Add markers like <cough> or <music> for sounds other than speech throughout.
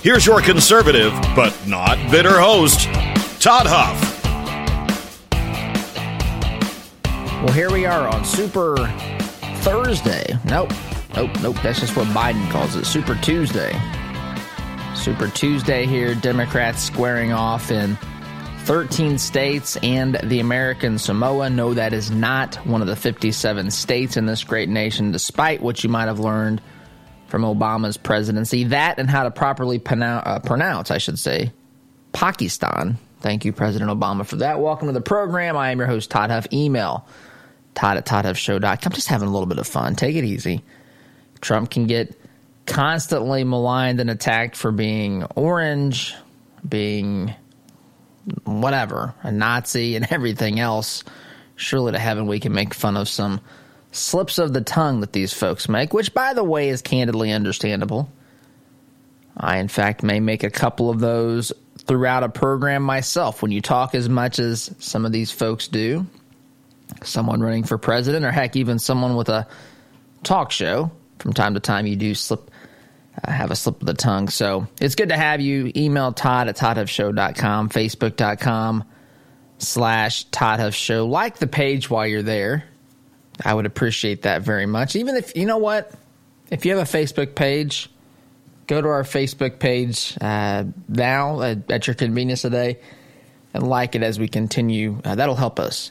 Here's your conservative, but not bitter host, Todd Huff. Well, here we are on Super Thursday. Nope. Nope, nope. That's just what Biden calls it. Super Tuesday. Super Tuesday here. Democrats squaring off in 13 states and the American Samoa. No, that is not one of the 57 states in this great nation, despite what you might have learned from Obama's presidency. That and how to properly pronounce, uh, pronounce, I should say, Pakistan. Thank you, President Obama, for that. Welcome to the program. I am your host, Todd Huff. Email Todd at ToddHuffShow.com. I'm Just having a little bit of fun. Take it easy. Trump can get constantly maligned and attacked for being orange, being whatever, a Nazi, and <laughs> everything else. Surely to heaven we can make fun of some slips of the tongue that these folks make, which, by the way, is candidly understandable. I, in fact, may make a couple of those throughout a program myself. When you talk as much as some of these folks do, someone running for president, or heck, even someone with a talk show, from time to time you do slip. Uh, have a slip of the tongue. So it's good to have you. Email Todd at ToddHuffShow.com, Facebook.com slash Todd. Like the page while you're there. I would appreciate that very much. Even if, you know what? If you have a Facebook page, go to our Facebook page uh, now at, at, your convenience today and like it as we continue. Uh, that'll help us.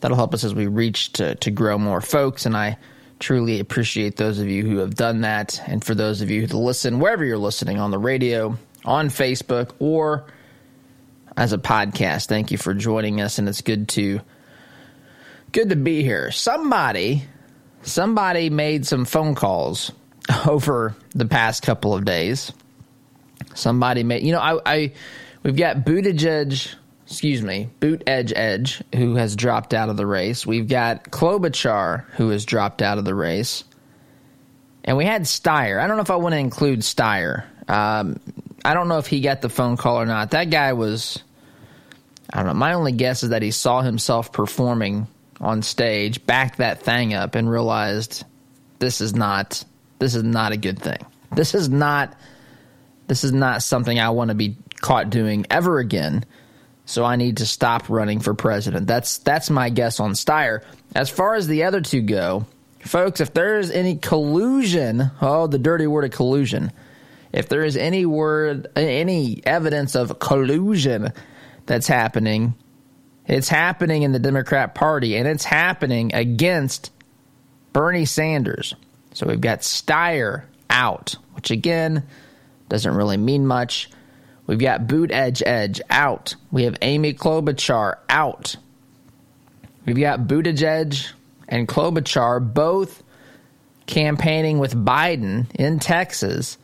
That'll help us as we reach to, to grow more folks. And I truly appreciate those of you who have done that. And for those of you who listen, wherever you're listening on the radio, on Facebook, or as a podcast, thank you for joining us. And it's good to good to be here. Somebody, somebody made some phone calls <laughs> over the past couple of days. Somebody made, you know, I, I we've got Buttigieg, excuse me, Boot Edge Edge, who has dropped out of the race. We've got Klobuchar, who has dropped out of the race. And we had Steyer. I don't know if I want to include Steyer. Um, I don't know if he got the phone call or not. That guy was, I don't know. My only guess is that he saw himself performing on stage, backed that thing up, and realized this is not this is not a good thing. This is not this is not something I want to be caught doing ever again. So I need to stop running for president. That's that's my guess on Steyer. As far as the other two go, folks, if there is any collusion, oh, the dirty word of collusion. If there is any word, any evidence of collusion that's happening, it's happening in the Democrat Party, and it's happening against Bernie Sanders. So we've got Steyer out, which again doesn't really mean much. We've got Boot Edge Edge out. We have Amy Klobuchar out. We've got Buttigieg and Klobuchar both campaigning with Biden in Texas,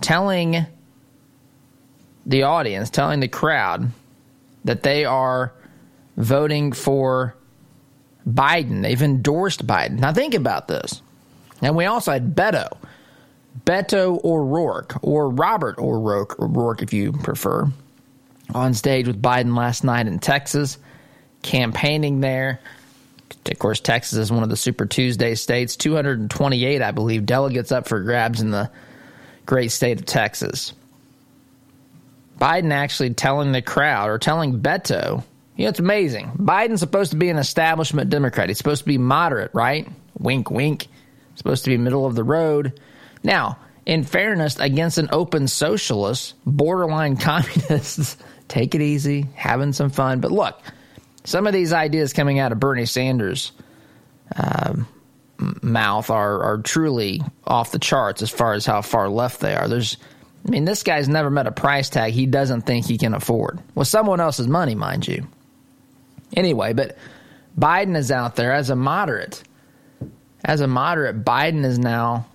telling the audience, telling the crowd that they are voting for Biden. They've endorsed Biden. Now, think about this. And we also had Beto, Beto O'Rourke, or Robert O'Rourke, O'Rourke if you prefer, on stage with Biden last night in Texas, campaigning there. Of course, Texas is one of the Super Tuesday states. 228, I believe, delegates up for grabs in the great state of Texas. Biden actually telling the crowd or telling Beto, you know, it's amazing. Biden's supposed to be an establishment Democrat. He's supposed to be moderate, right? Wink, wink. Supposed to be middle of the road. Now, in fairness, against an open socialist, borderline <laughs> communist. Take it easy, having some fun. But look, some of these ideas coming out of Bernie Sanders' um, mouth are, are truly off the charts as far as how far left they are. There's, I mean, this guy's never met a price tag he doesn't think he can afford with someone else's money, mind you. Anyway, but Biden is out there as a moderate. As a moderate, Biden is now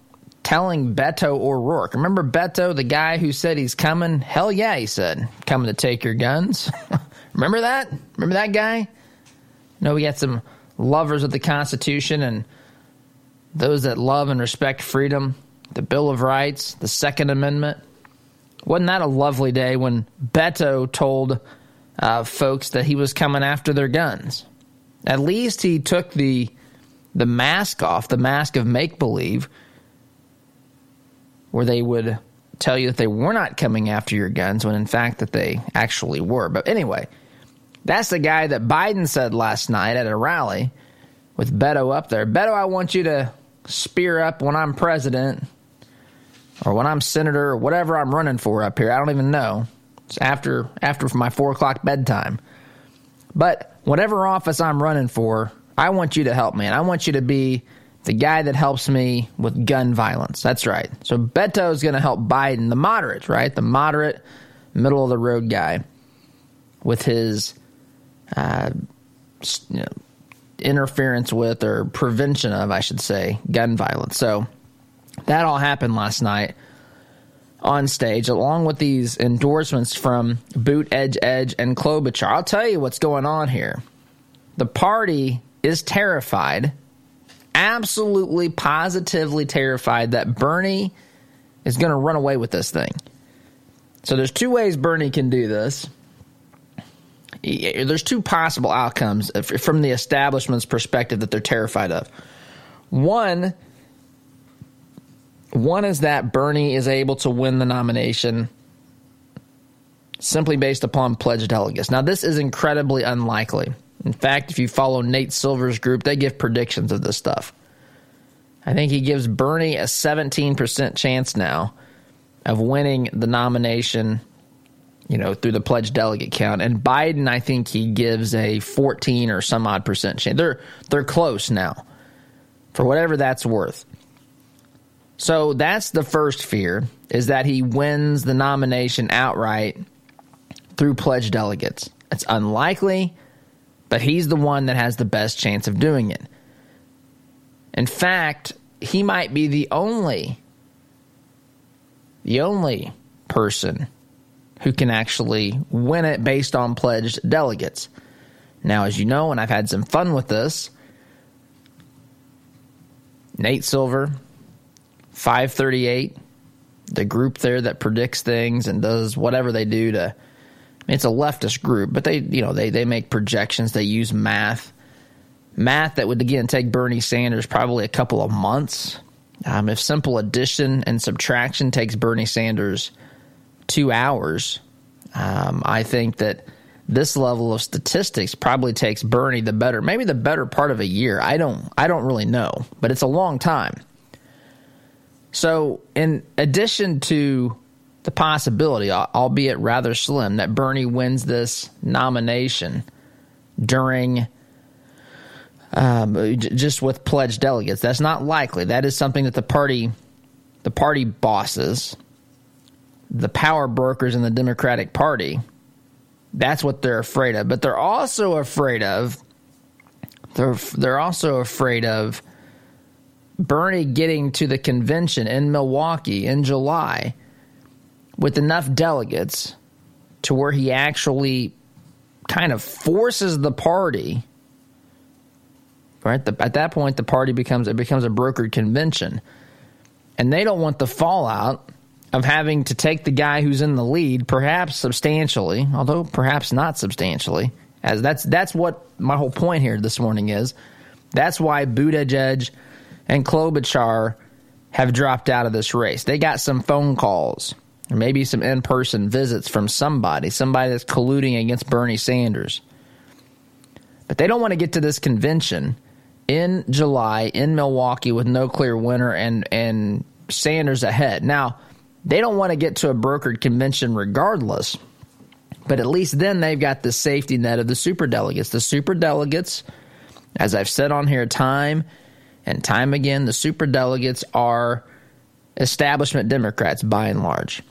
telling Beto O'Rourke. Remember Beto, the guy who said he's coming? Hell yeah, he said, coming to take your guns. <laughs> Remember that? Remember that guy? No, we got some lovers of the Constitution and those that love and respect freedom, the Bill of Rights, the Second Amendment. Wasn't that a lovely day when Beto told uh, folks that he was coming after their guns? At least he took the the mask off, the mask of make believe, where they would tell you that they were not coming after your guns when in fact that they actually were. But anyway, that's the guy that Biden said last night at a rally with Beto up there. Beto, I want you to spear up when I'm president or when I'm senator or whatever I'm running for up here. I don't even know. It's after after my four o'clock bedtime. But whatever office I'm running for, I want you to help me, and I want you to be the guy that helps me with gun violence. That's right. So Beto is going to help Biden, the moderate, right? The moderate, middle of the road guy, with his uh, you know, interference with or prevention of, I should say, gun violence. So that all happened last night on stage, along with these endorsements from Boot Edge, Edge and Klobuchar. I'll tell you what's going on here. The party is terrified, absolutely, positively terrified that Bernie is going to run away with this thing. So there's two ways Bernie can do this there's two possible outcomes from the establishment's perspective that they're terrified of. One, one is that Bernie is able to win the nomination simply based upon pledged delegates. Now, this is incredibly unlikely. In fact, if you follow Nate Silver's group, they give predictions of this stuff. I think he gives Bernie a 17% chance now of winning the nomination you know, through the pledged delegate count. And Biden, I think he gives a 14 or some odd percent chance. They're they're close now, for whatever that's worth. So that's the first fear is that he wins the nomination outright through pledged delegates. It's unlikely, but he's the one that has the best chance of doing it. In fact, he might be the only the only person who can actually win it based on pledged delegates. Now, as you know, and I've had some fun with this, Nate Silver, 538, the group there that predicts things and does whatever they do to it's a leftist group, but they you know they they make projections, they use math. Math that would again take Bernie Sanders probably a couple of months. Um, if simple addition and subtraction takes Bernie Sanders two hours. Um, I think that this level of statistics probably takes Bernie the better, maybe the better part of a year. I don't, I don't really know, but it's a long time. So, in addition to the possibility, albeit rather slim, that Bernie wins this nomination during um, just with pledged delegates, that's not likely. That is something that the party, the party bosses, the power brokers in the Democratic Party. That's what they're afraid of. But they're also afraid of they're they're also afraid of Bernie getting to the convention in Milwaukee in July with enough delegates to where he actually kind of forces the party right? The, at that point the party becomes it becomes a brokered convention. And they don't want the fallout of having to take the guy who's in the lead, perhaps substantially, although perhaps not substantially, as that's that's what my whole point here this morning is. That's why Buttigieg and Klobuchar have dropped out of this race. They got some phone calls, maybe some in-person visits from somebody, somebody that's colluding against Bernie Sanders. But they don't want to get to this convention in July in Milwaukee with no clear winner and and Sanders ahead. Now, they don't want to get to a brokered convention regardless, but at least then they've got the safety net of the super delegates. The super delegates, as I've said on here time and time again, the super delegates are establishment Democrats by and large.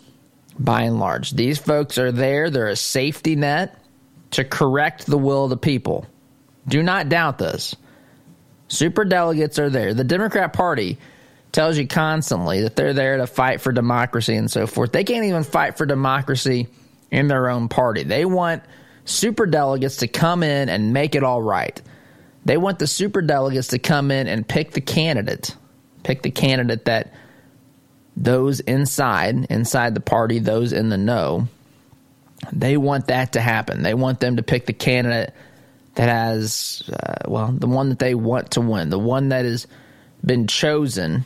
By and large, these folks are there. They're a safety net to correct the will of the people. Do not doubt this. Super delegates are there. The Democrat Party tells you constantly that they're there to fight for democracy and so forth. They can't even fight for democracy in their own party. They want super delegates to come in and make it all right. They want the super delegates to come in and pick the candidate, pick the candidate that those inside, inside the party, those in the know, they want that to happen. They want them to pick the candidate that has, uh, well, the one that they want to win, the one that has been chosen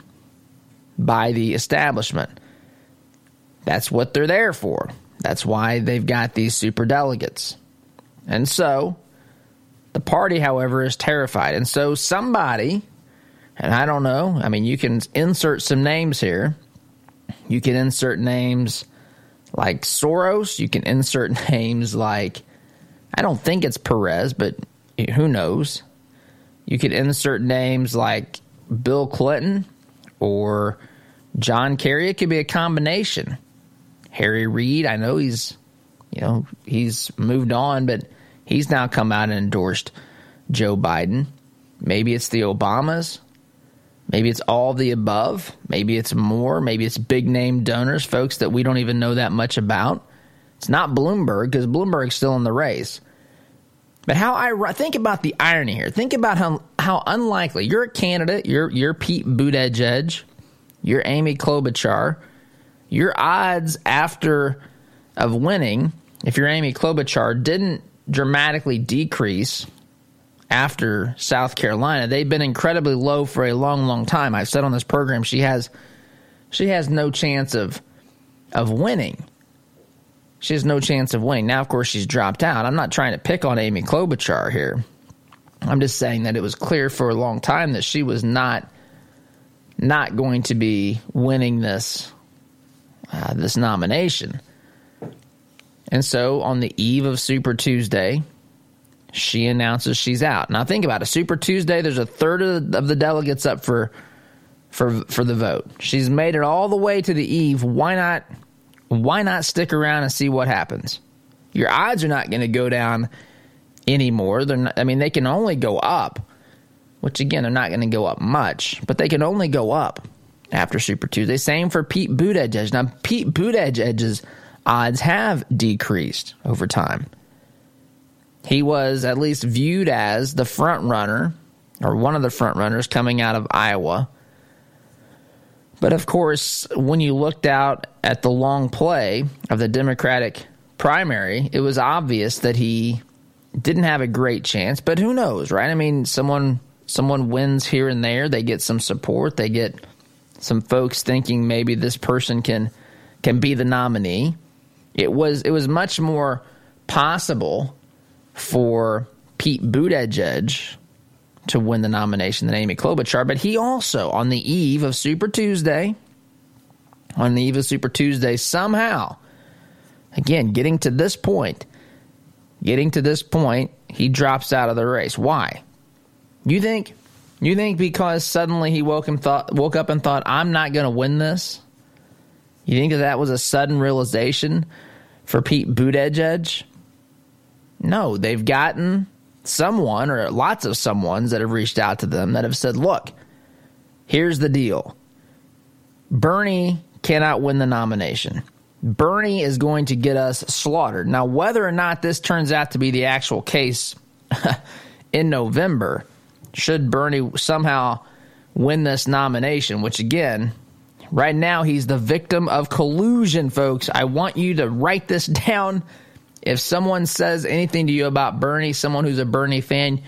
by the establishment. That's what they're there for. That's why they've got these super delegates. And so the party, however, is terrified. And so somebody, and I don't know, I mean, you can insert some names here. You can insert names like Soros. You can insert <laughs> names like, I don't think it's Perez, but who knows? You could insert names like Bill Clinton or John Kerry. It could be a combination. Harry Reid, I know he's, you know, he's moved on, but he's now come out and endorsed Joe Biden. Maybe it's the Obamas. Maybe it's all the above. Maybe it's more. Maybe it's big name donors, folks that we don't even know that much about. It's not Bloomberg because Bloomberg's still in the race. But how I think about the irony here. Think about how how unlikely you're a candidate. You're you're Pete Buttigieg. You're Amy Klobuchar. Your odds after of winning, if you're Amy Klobuchar, didn't dramatically decrease after South Carolina. They've been incredibly low for a long, long time. I've said on this program she has she has no chance of of winning. She has no chance of winning. Now, of course, she's dropped out. I'm not trying to pick on Amy Klobuchar here. I'm just saying that it was clear for a long time that she was not not going to be winning this uh, this nomination. And so, on the eve of Super Tuesday, she announces she's out. Now think about it. Super Tuesday, there's a third of the, delegates up for for for the vote. She's made it all the way to the eve. Why not why not stick around and see what happens? Your odds are not going to go down anymore. They're not, I mean they can only go up, which again they're not going to go up much, but they can only go up after Super Tuesday. Same for Pete Buttigieg. Now Pete Buttigieg's odds have decreased over time he was at least viewed as the front runner or one of the front runners coming out of Iowa. But of course, when you looked out at the long play of the Democratic primary, it was obvious that he didn't have a great chance, but who knows, right? I mean, someone someone wins here and there, they get some support, they get some folks thinking maybe this person can can be the nominee. It was it was much more possible for Pete Buttigieg to win the nomination than Amy Klobuchar, but he also, on the eve of Super Tuesday, on the eve of Super Tuesday, somehow, again, getting to this point, getting to this point, he drops out of the race. Why? You think? You think because suddenly he woke and thought, woke up and thought, "I'm not going to win this"? You think that that was a sudden realization for Pete Buttigieg? No, they've gotten someone or lots of someones that have reached out to them that have said, look, here's the deal Bernie cannot win the nomination. Bernie is going to get us slaughtered. Now, whether or not this turns out to be the actual case <laughs> in November, should Bernie somehow win this nomination, which again, right now he's the victim of collusion, folks. I want you to write this <laughs> down if someone says anything to you about Bernie, someone who's a Bernie fan,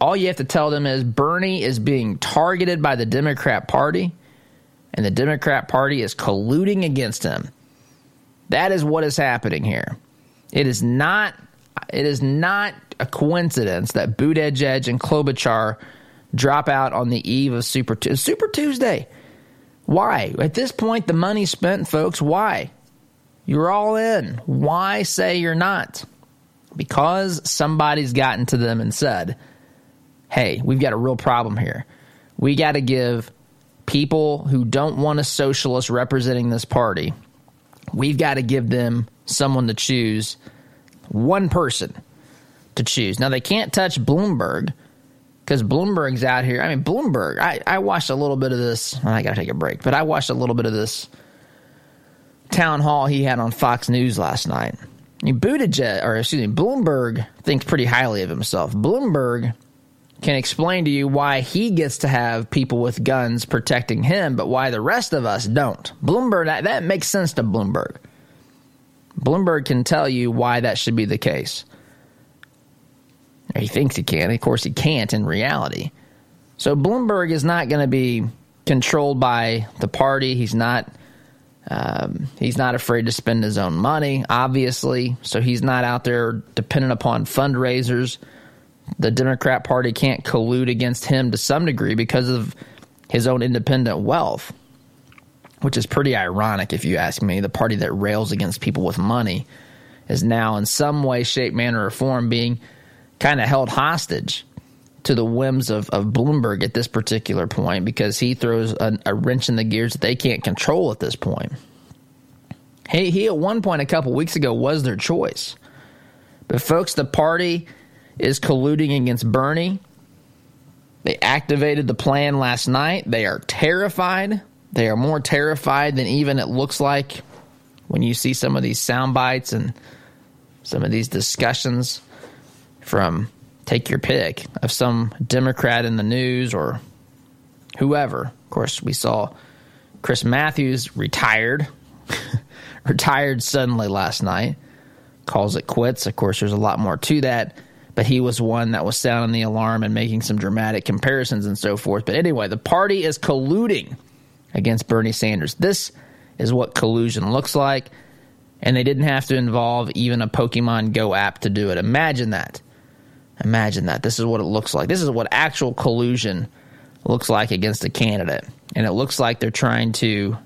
all you have to tell them is Bernie is being targeted by the Democrat Party, and the Democrat Party is colluding against him. That is what is happening here. It is not. It is not a coincidence that Buttigieg and Klobuchar drop out on the eve of Super Super Tuesday. Why? At this point, the money's spent, folks. Why? You're all in. Why say you're not? Because somebody's gotten to them and said, hey, we've got a real problem here. We got to give people who don't want a socialist representing this party, we've got to give them someone to choose, one person to choose. Now, they can't touch Bloomberg because Bloomberg's out here. I mean, Bloomberg, I, I watched a little bit of this. I got to take a break, but I watched a little bit of this town hall he had on Fox News last night. Mean, Buttigieg, or excuse me, Bloomberg thinks pretty highly of himself. Bloomberg can explain to you why he gets to have people with guns protecting him, but why the rest of us don't. Bloomberg, that, that makes sense to Bloomberg. Bloomberg can tell you why that should be the case. He thinks he can. Of course, he can't in reality. So Bloomberg is not going to be controlled by the party. He's not. Um, he's not afraid to spend his own money, obviously. So he's not out there dependent upon fundraisers. The Democrat Party can't collude against him to some degree because of his own independent wealth, which is pretty ironic if you ask me. The party that rails against people with money is now, in some way, shape, manner, or form, being kind of held hostage to the whims of, of Bloomberg at this particular point because he throws a, a, wrench in the gears that they can't control at this point. He, he, at one point a couple weeks ago, was their choice. But, folks, the party is colluding against Bernie. They activated the plan last night. They are terrified. They are more terrified than even it looks like when you see some of these sound bites and some of these discussions from take your pick of some Democrat in the news or whoever. Of course, we saw Chris Matthews retired, <laughs> retired suddenly last night, calls it quits. Of course, there's a lot more to that, but he was one that was sounding the alarm and making some dramatic comparisons and so forth. But anyway, the party is colluding against Bernie Sanders. This is what collusion looks like, and they didn't have to involve even a Pokemon Go app to do it. Imagine that. Imagine that. This is what it looks like. This is what actual collusion looks like against a candidate. And it looks like they're trying to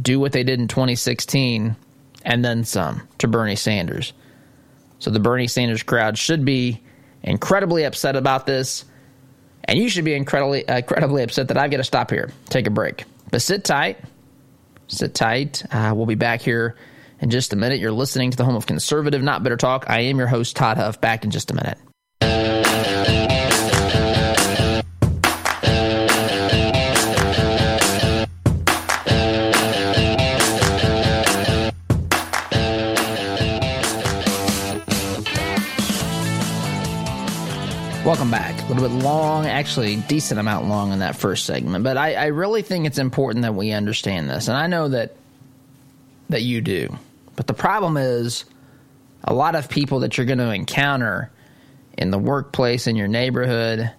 do what they did in 2016 and then some to Bernie Sanders. So the Bernie Sanders crowd should be incredibly upset about this. And you should be incredibly, uh, incredibly upset that I've got to stop here, take a break. But sit tight. Sit tight. Uh, we'll be back here in just a minute. You're listening to the home of conservative, not bitter talk. I am your host, Todd Huff. Back in just a minute. Welcome back. A little bit long, actually, decent amount long in that first segment, but I, I really think it's important that we understand this, and I know that that you do. But the problem is, a lot of people that you're going to encounter in the workplace, in your neighborhood,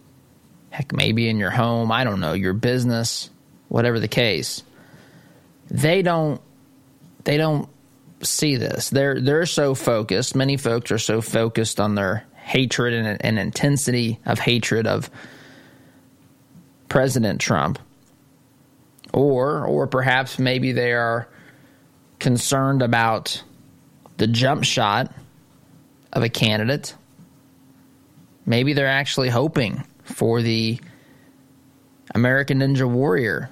heck, maybe in your home, I don't know, your business, whatever the case, they don't they don't see this. They're they're so focused. Many folks are so focused on their hatred and, and intensity of hatred of President Trump, or or perhaps maybe they are concerned about the jump shot of a candidate. Maybe they're actually hoping for the American Ninja Warrior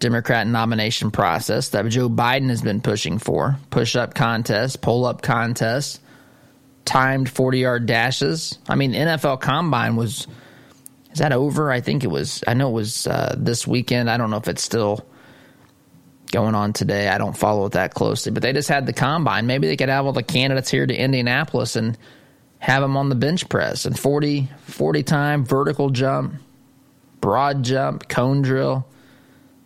Democrat nomination process that Joe Biden has been pushing for push up contests, pull up contests, timed 40 yard dashes. I mean, the NFL Combine was, is that over? I think it was, I know it was uh, this weekend. I don't know if it's still going on today. I don't follow it that closely, but they just had the combine. Maybe they could have all the candidates here to Indianapolis and have them on the bench press and 40, 40 time vertical jump, broad jump, cone drill.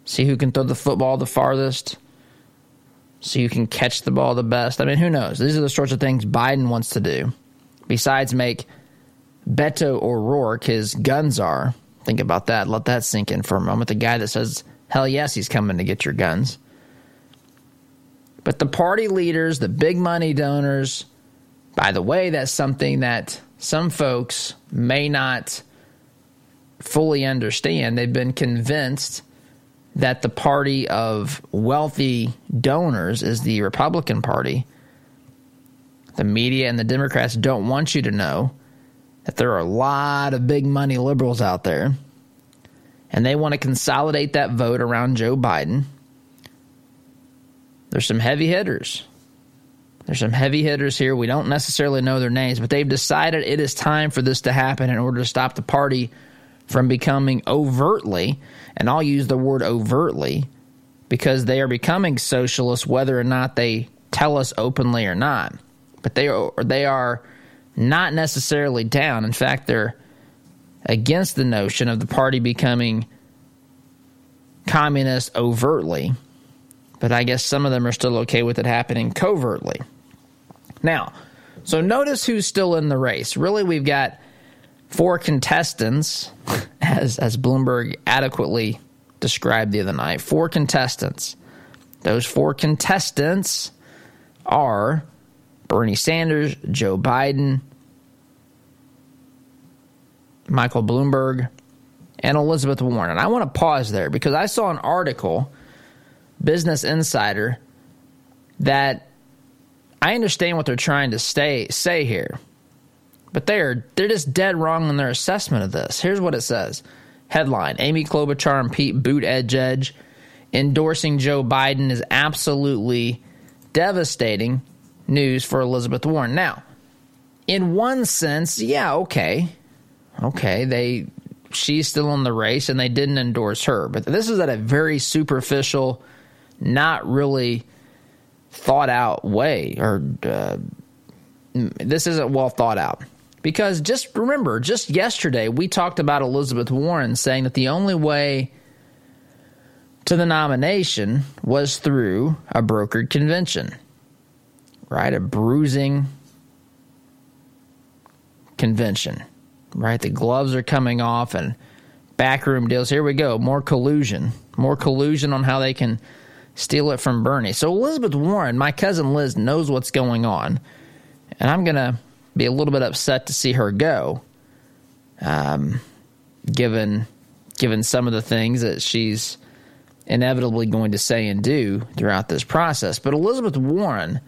See who can throw the football the farthest. See who can catch the ball the best. I mean, who knows? These are the sorts of things Biden wants to do. Besides, make Beto O'Rourke his gun czar. Think about that. Let that sink in for a moment. The guy that says Hell yes, he's coming to get your guns. But the party leaders, the big money donors, by the way, that's something that some folks may not fully understand. They've been convinced that the party of wealthy donors is the Republican Party, the media and the Democrats don't want you to know that there are a lot of big money liberals out there, and they want to consolidate that vote around Joe Biden. There's some heavy hitters. There's some heavy hitters here. We don't necessarily know their names, but they've decided it is time for this to happen in order to stop the party from becoming overtly, and I'll use the word overtly because they are becoming socialists whether or not they tell us openly or not. But they are, they are not necessarily down. In fact, they're against the notion of the party becoming communist overtly. But I guess some of them are still okay with it happening covertly. Now, so notice who's still in the race. Really, we've got four contestants, <laughs> as as Bloomberg adequately described the other night. Four contestants. Those four contestants are Bernie Sanders, Joe Biden, Michael Bloomberg, and Elizabeth Warren. And I want to pause there because I saw an article, Business Insider, that I understand what they're trying to stay, say here, but they're they're just dead wrong in their assessment of this. Here's what it says: Headline: Amy Klobuchar and Pete Buttigieg endorsing Joe Biden is absolutely devastating news for Elizabeth Warren. Now, in one sense, yeah, okay, okay, they she's still in the race and they didn't endorse her, but this is at a very superficial, not really thought out way, or uh, this isn't well thought out. Because just remember, just yesterday we talked about Elizabeth Warren saying that the only way to the nomination was through a brokered convention, right? A bruising convention, right? The gloves are coming off and backroom deals. Here we go. More collusion. More collusion on how they can steal it from Bernie. So Elizabeth Warren, my cousin Liz, knows what's going on, and I'm gonna be a little bit upset to see her go, um, given given some of the things that she's inevitably going to say and do throughout this process. But Elizabeth Warren,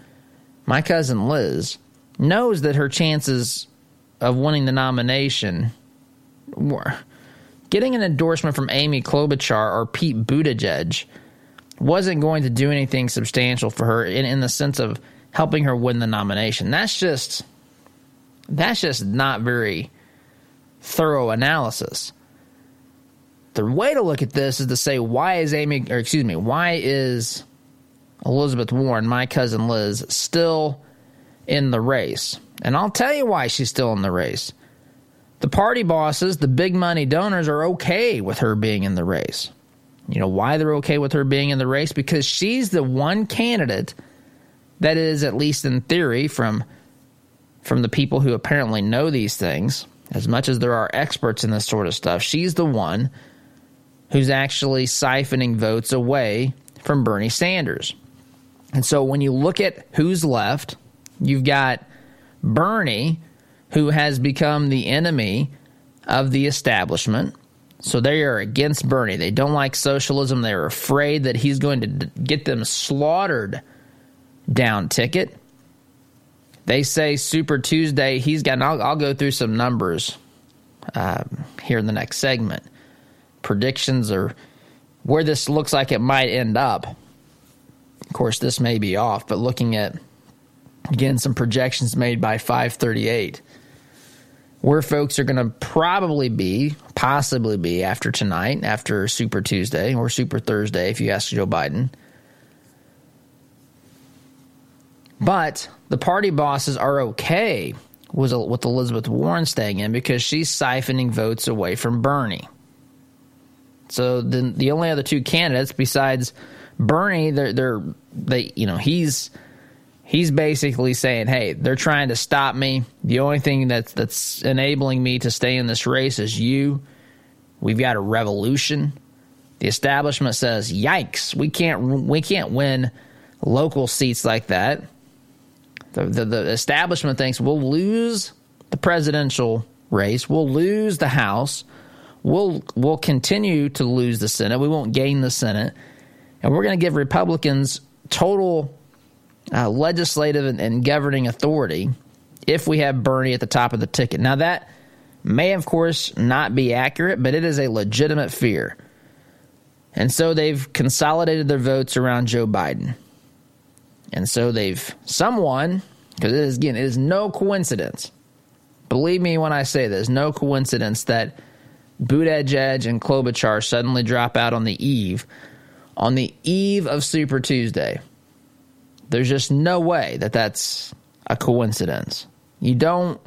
my cousin Liz, knows that her chances of winning the nomination were getting an endorsement from Amy Klobuchar or Pete Buttigieg wasn't going to do anything substantial for her in, in the sense of helping her win the nomination. That's just that's just not very thorough analysis. The way to look at this is to say why is Amy or excuse me, why is Elizabeth Warren, my cousin Liz, still in the race? And I'll tell you why she's still in the race. The party bosses, the big money donors are okay with her being in the race. You know why they're okay with her being in the race? Because she's the one candidate that is, at least in theory, from from the people who apparently know these things, as much as there are experts in this sort of stuff, she's the one who's actually siphoning votes away from Bernie Sanders. And so when you look at who's left, you've got Bernie, who has become the enemy of the establishment so they are against Bernie. They don't like socialism. They're afraid that he's going to get them slaughtered down ticket. They say Super Tuesday, he's got, I'll, I'll, go through some numbers um, here in the next segment. Predictions or where this looks like it might end up. Of course, this may be off, but looking at, again, some projections made by 538 where folks are going to probably be, possibly be after tonight, after Super Tuesday or Super Thursday, if you ask Joe Biden. But the party bosses are okay with, with Elizabeth Warren staying in because she's siphoning votes away from Bernie. So the the only other two candidates besides Bernie, they're they're they you know he's he's basically saying, "Hey, they're trying to stop me. The only thing that's that's enabling me to stay in this race is you. We've got a revolution." The establishment says, "Yikes! We can't we can't win local seats like that." The, the, the establishment thinks we'll lose the presidential race, we'll lose the House, we'll we'll continue to lose the Senate. We won't gain the Senate, and we're going to give Republicans total uh, legislative and, and governing authority if we have Bernie at the top of the ticket. Now that may, of course, not be accurate, but it is a legitimate fear. And so they've consolidated their votes around Joe Biden. And so they've, someone, because it is, again, it is no coincidence. Believe me when I say this, no coincidence that Buttigieg and Klobuchar suddenly drop out on the eve, on the eve of Super Tuesday. There's just no way that that's a coincidence. You don't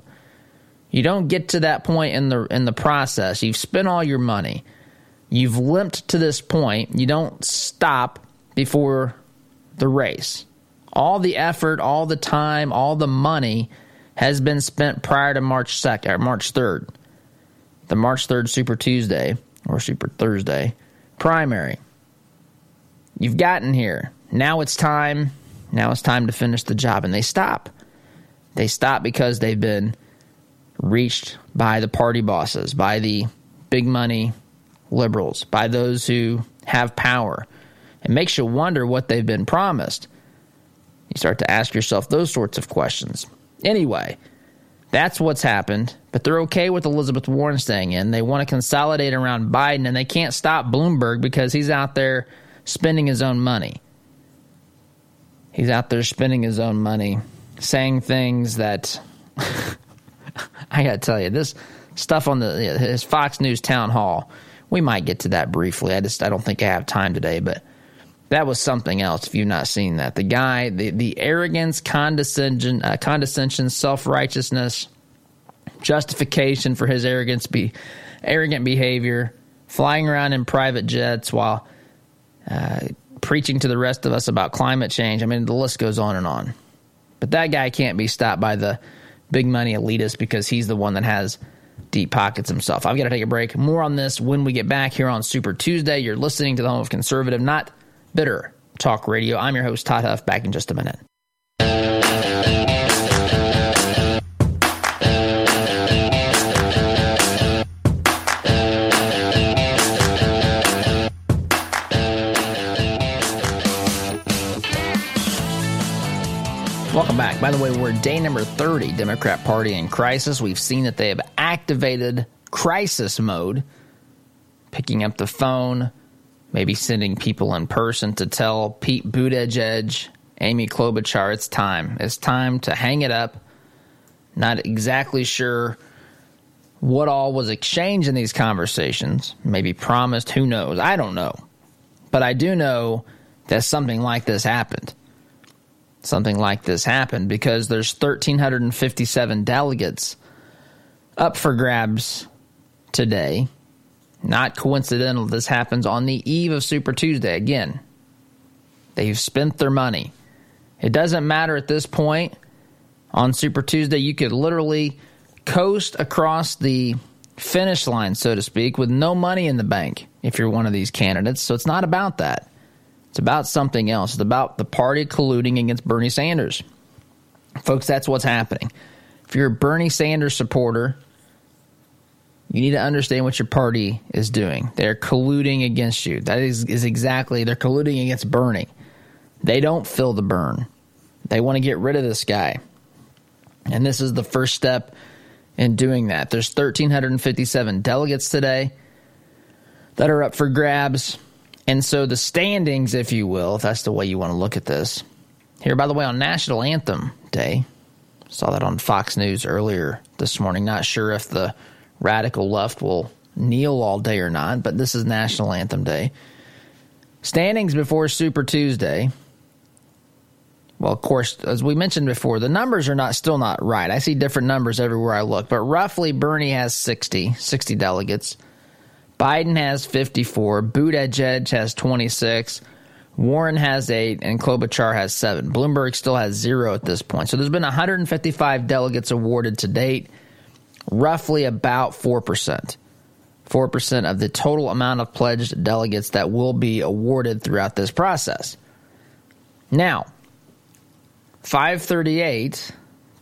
you don't get to that point in the in the process. You've spent all your money. You've limped to this point. You don't stop before the race. All the effort, all the time, all the money has been spent prior to March 2nd or March 3rd. The March 3rd Super Tuesday or Super Thursday primary. You've gotten here. Now it's time. Now it's time to finish the job and they stop. They stop because they've been reached by the party bosses, by the big money liberals, by those who have power. It makes you wonder what they've been promised. You start to ask yourself those sorts of questions. Anyway, that's what's happened, but they're okay with Elizabeth Warren staying in. They want to consolidate around Biden, and they can't stop Bloomberg because he's out there spending his own money. He's out there spending his own money, saying things that <laughs> I got to tell you, this stuff on the his Fox News town hall. We might get to that briefly. I just I don't think I have time today, but that was something else. If you've not seen that, the guy, the the arrogance, condescension, uh, condescension, self righteousness, justification for his arrogance, be arrogant behavior, flying around in private jets while uh, preaching to the rest of us about climate change. I mean, the list goes on and on. But that guy can't be stopped by the big money elitist because he's the one that has deep pockets himself. I've got to take a break. More on this when we get back here on Super Tuesday. You're listening to the home of conservative, not bitter talk radio. I'm your host, Todd Huff, back in just a minute. By the way, we're day number 30, Democrat Party in crisis. We've seen that they have activated crisis mode, picking up the phone, maybe sending people in person to tell Pete Buttigieg, Amy Klobuchar, it's time. It's time to hang it up. Not exactly sure what all was exchanged in these conversations, maybe promised, who knows? I don't know. But I do know that something like this happened something like this happen because there's 1,357 delegates up for grabs today. Not coincidental, this happens on the eve of Super Tuesday. Again, they've spent their money. It doesn't matter at this point. On Super Tuesday, you could literally coast across the finish line, so to speak, with no money in the bank if you're one of these candidates. So it's not about that. It's about something else. It's about the party colluding against Bernie Sanders. Folks, that's what's happening. If you're a Bernie Sanders supporter, you need to understand what your party is doing. They're colluding against you. That is, is exactly, they're colluding against Bernie. They don't feel the Bern. They want to get rid of this guy. And this is the first step in doing that. There's 1,357 delegates today that are up for grabs. And so the standings, if you will, if that's the way you want to look at this, here, by the way, on National Anthem Day, saw that on Fox News earlier this morning. Not sure if the radical left will kneel all day or not, but this is National Anthem Day. Standings before Super Tuesday. Well, of course, as we mentioned before, the numbers are not still not right. I see different numbers everywhere I look, but roughly Bernie has 60, 60 delegates. Biden has 54, Buttigieg has 26, Warren has 8, and Klobuchar has 7. Bloomberg still has 0 at this point. So there's been 155 delegates awarded to date, roughly about 4%. 4% of the total amount of pledged delegates that will be awarded throughout this process. Now, 538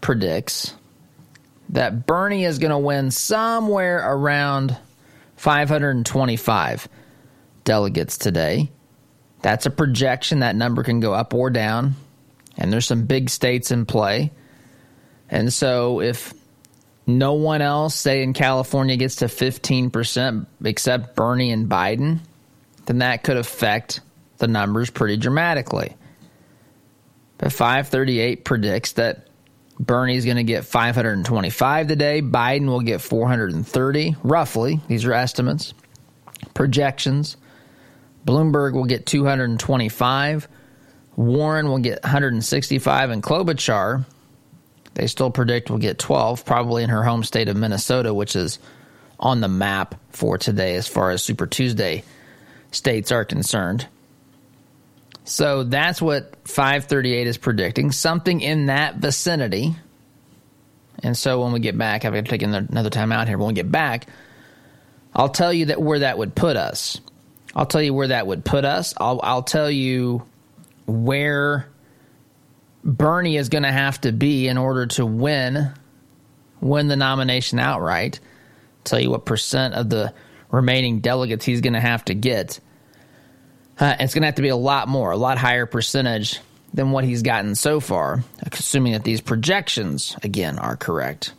predicts that Bernie is going to win somewhere around 525 delegates today. That's a projection. That number can go up or down. And there's some big states in play. And so if no one else, say in California, gets to 15% except Bernie and Biden, then that could affect the numbers pretty dramatically. But 538 predicts that Bernie's going to get 525 today. Biden will get 430, roughly. These are estimates, projections. Bloomberg will get 225. Warren will get 165. And Klobuchar, they still predict will get 12, probably in her home state of Minnesota, which is on the map for today as far as Super Tuesday states are concerned. So that's what 538 is predicting, something in that vicinity. And so when we get back, I've got to take another time out here. When we get back, I'll tell you that where that would put us. I'll tell you where that would put us. I'll, I'll tell you where Bernie is going to have to be in order to win win the nomination outright. Tell you what percent of the remaining delegates he's going to have to get. Uh, it's going to have to be a lot more, a lot higher percentage than what he's gotten so far, assuming that these projections, again, are correct.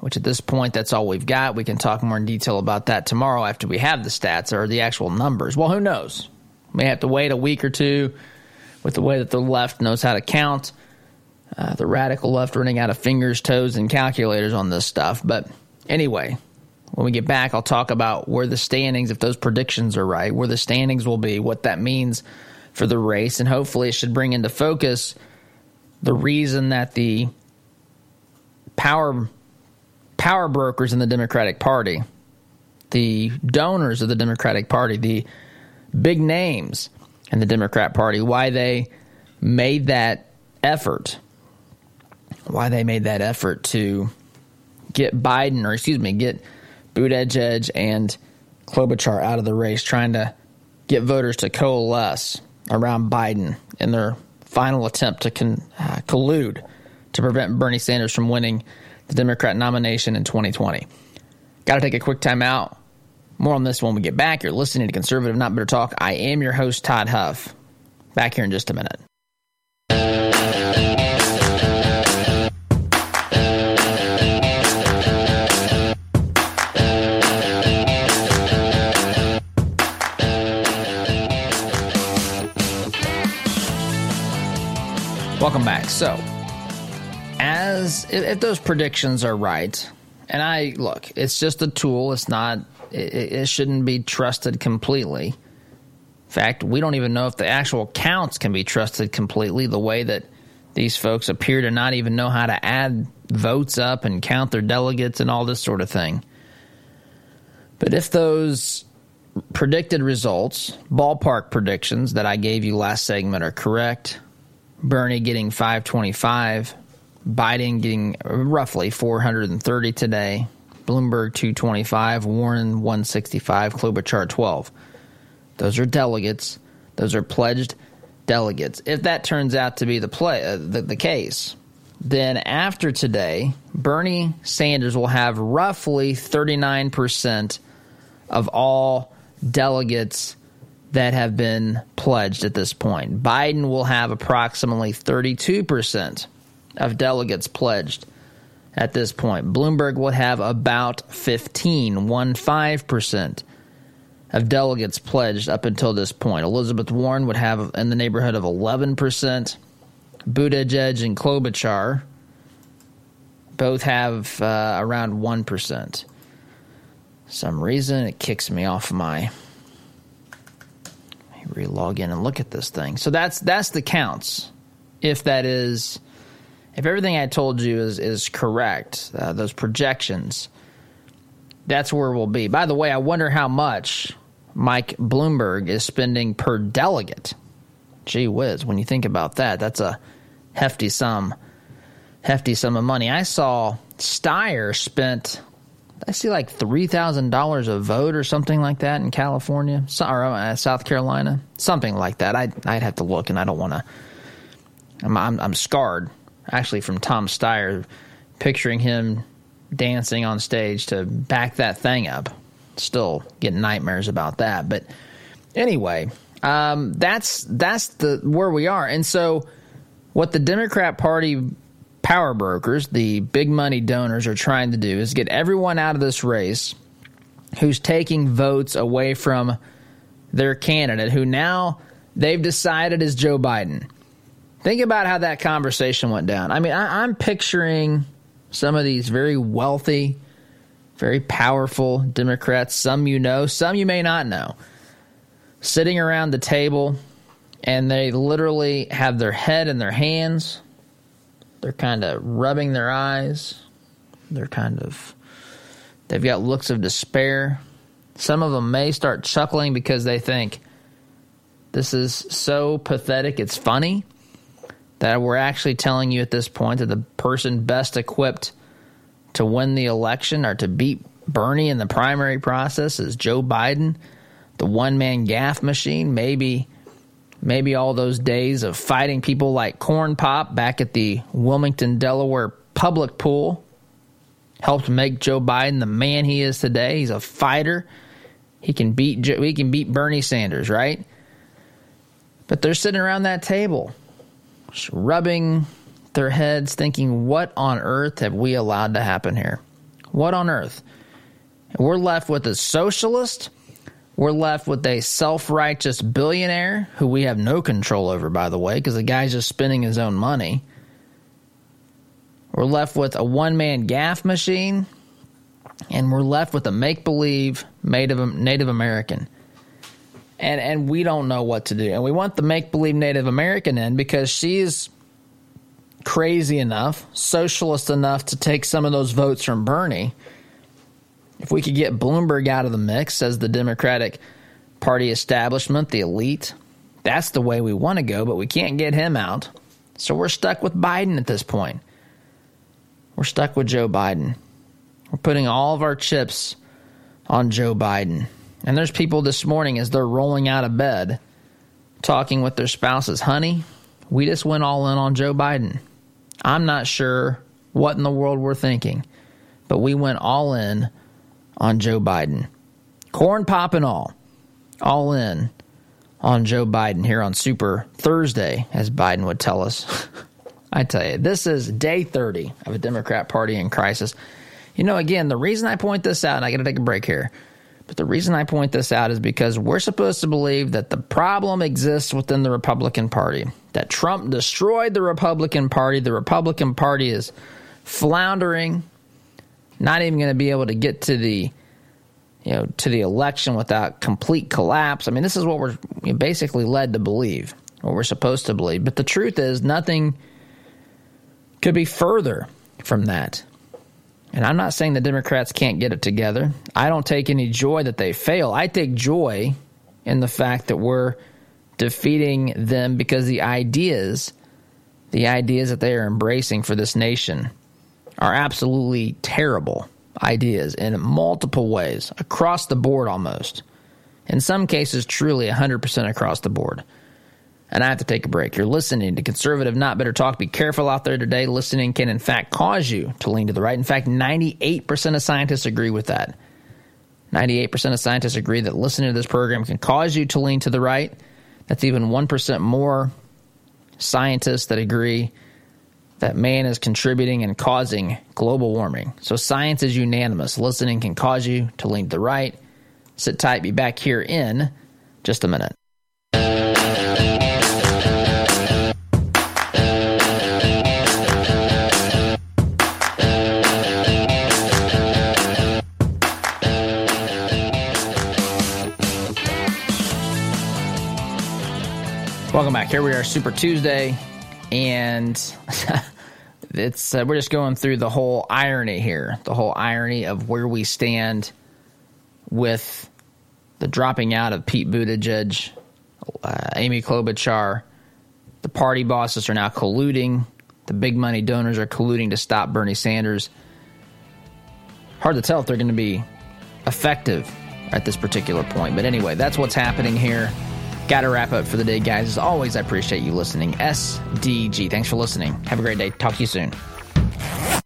Which at this point, that's all we've got. We can talk more in detail about that tomorrow after we have the stats or the actual numbers. Well, who knows? We may have to wait a week or two with the way that the left knows how to count. Uh, the radical left running out of fingers, toes, and calculators on this stuff. But anyway, when we get back, I'll talk about where the standings, if those predictions are right, where the standings will be, what that means for the race, and hopefully it should bring into focus the reason that the power power brokers in the Democratic Party, the donors of the Democratic Party, the big names in the Democrat Party, why they made that effort, why they made that effort to get Biden, or excuse me, get Buttigieg and Klobuchar out of the race, trying to get voters to coalesce around Biden in their final attempt to con- uh, collude to prevent Bernie Sanders from winning the Democrat nomination in 2020. Got to take a quick time out. More on this when we get back. You're listening to Conservative Not Bitter Talk. I am your host, Todd Huff. Back here in just a minute. Welcome back. So, as if, those predictions are right, and I look, it's just a tool. It's not. It, it shouldn't be trusted completely. In fact, we don't even know if the actual counts can be trusted completely. The way that these folks appear to not even know how to add votes up and count their delegates and all this sort of thing. But if those predicted results, ballpark predictions that I gave you last segment are correct, Bernie getting 525, Biden getting roughly 430 today, Bloomberg 225, Warren 165, Klobuchar 12. Those are delegates. Those are pledged delegates. If that turns out to be the play, uh, the, the case, then after today, Bernie Sanders will have roughly 39% of all delegates that have been pledged at this point. Biden will have approximately 32% of delegates pledged at this point. Bloomberg will have about 15, 15% of delegates pledged up until this point. Elizabeth Warren would have in the neighborhood of 11%. Buttigieg and Klobuchar both have uh, around 1%. Some reason it kicks me off my re-log in and look at this thing. So that's that's the counts. If that is, if everything I told you is is correct, uh, those projections, that's where we'll be. By the way, I wonder how much Mike Bloomberg is spending per delegate. Gee whiz, when you think about that, that's a hefty sum, hefty sum of money. I saw Steyer spent I see like three thousand dollars a vote or something like that in California or uh, South Carolina, something like that. I'd I'd have to look, and I don't want to. I'm, I'm, I'm scarred actually from Tom Steyer, picturing him dancing on stage to back that thing up. Still getting nightmares about that. But anyway, um, that's that's the where we are. And so, what the Democrat Party power brokers, the big money donors, are trying to do is get everyone out of this race who's taking votes away from their candidate, who now they've decided is Joe Biden. Think about how that conversation went down. I mean, I, I'm picturing some of these very wealthy, very powerful Democrats, some you know, some you may not know, sitting around the table and they literally have their head in their hands. They're kind of rubbing their eyes. They're kind of, they've got looks of despair. Some of them may start chuckling because they think this is so pathetic, it's funny that we're actually telling you at this point that the person best equipped to win the election or to beat Bernie in the primary process is Joe Biden, the one man gaffe machine. Maybe, maybe all those days of fighting people like Corn Pop back at the Wilmington, Delaware public pool helped make Joe Biden the man he is today. He's a fighter. He can beat he can beat Bernie Sanders, right? But they're sitting around that table rubbing their heads, thinking, what on earth have we allowed to happen here? What on earth? And we're left with a socialist. We're left with a self righteous billionaire who we have no control over, by the way, because the guy's just spending his own money. We're left with a one man gaffe machine. And we're left with a make believe Native, Native American and and we don't know what to do. And we want the make believe Native American in because she's crazy enough, socialist enough to take some of those votes from Bernie. If we could get Bloomberg out of the mix as the Democratic Party establishment, the elite, that's the way we want to go, but we can't get him out. So we're stuck with Biden at this point. We're stuck with Joe Biden. We're putting all of our chips on Joe Biden. And there's people this morning as they're rolling out of bed talking with their spouses, honey, we just went all in on Joe Biden. I'm not sure what in the world we're thinking, but we went all in on Joe Biden. Corn pop and all, all in on Joe Biden here on Super Thursday, as Biden would tell us. <laughs> I tell you, this is day 30 of a Democrat Party in crisis. You know, again, the reason I point this out, and I got to take a break here but the reason I point this out is because we're supposed to believe that the problem exists within the Republican Party, that Trump destroyed the Republican Party. The Republican Party is floundering, not even going to be able to get to the you know to the election without complete collapse. I mean, this is what we're basically led to believe, what we're supposed to believe. But the truth is, nothing could be further from that. And I'm not saying the Democrats can't get it together. I don't take any joy that they fail. I take joy in the fact that we're defeating them because the ideas, the ideas that they are embracing for this nation are absolutely terrible ideas in multiple ways, across the board almost. In some cases, truly 100% across the board and I have to take a break. You're listening to Conservative Not Bitter Talk. Be careful out there today. Listening can, in fact, cause you to lean to the right. In fact, 98% of scientists agree with that. 98% of scientists agree that listening to this program can cause you to lean to the right. That's even 1% more scientists that agree that man is contributing and causing global warming. So science is unanimous. Listening can cause you to lean to the right. Sit tight. Be back here in just a minute. Welcome back. Here we are, Super Tuesday, and <laughs> it's uh, we're just going through the whole irony here, the whole irony of where we stand with the dropping out of Pete Buttigieg, uh, Amy Klobuchar. The party bosses are now colluding. The big money donors are colluding to stop Bernie Sanders. Hard to tell if they're going to be effective at this particular point. But anyway, that's what's happening here. Gotta wrap up for the day, guys. As always, I appreciate you listening. SDG. Thanks for listening. Have a great day. Talk to you soon.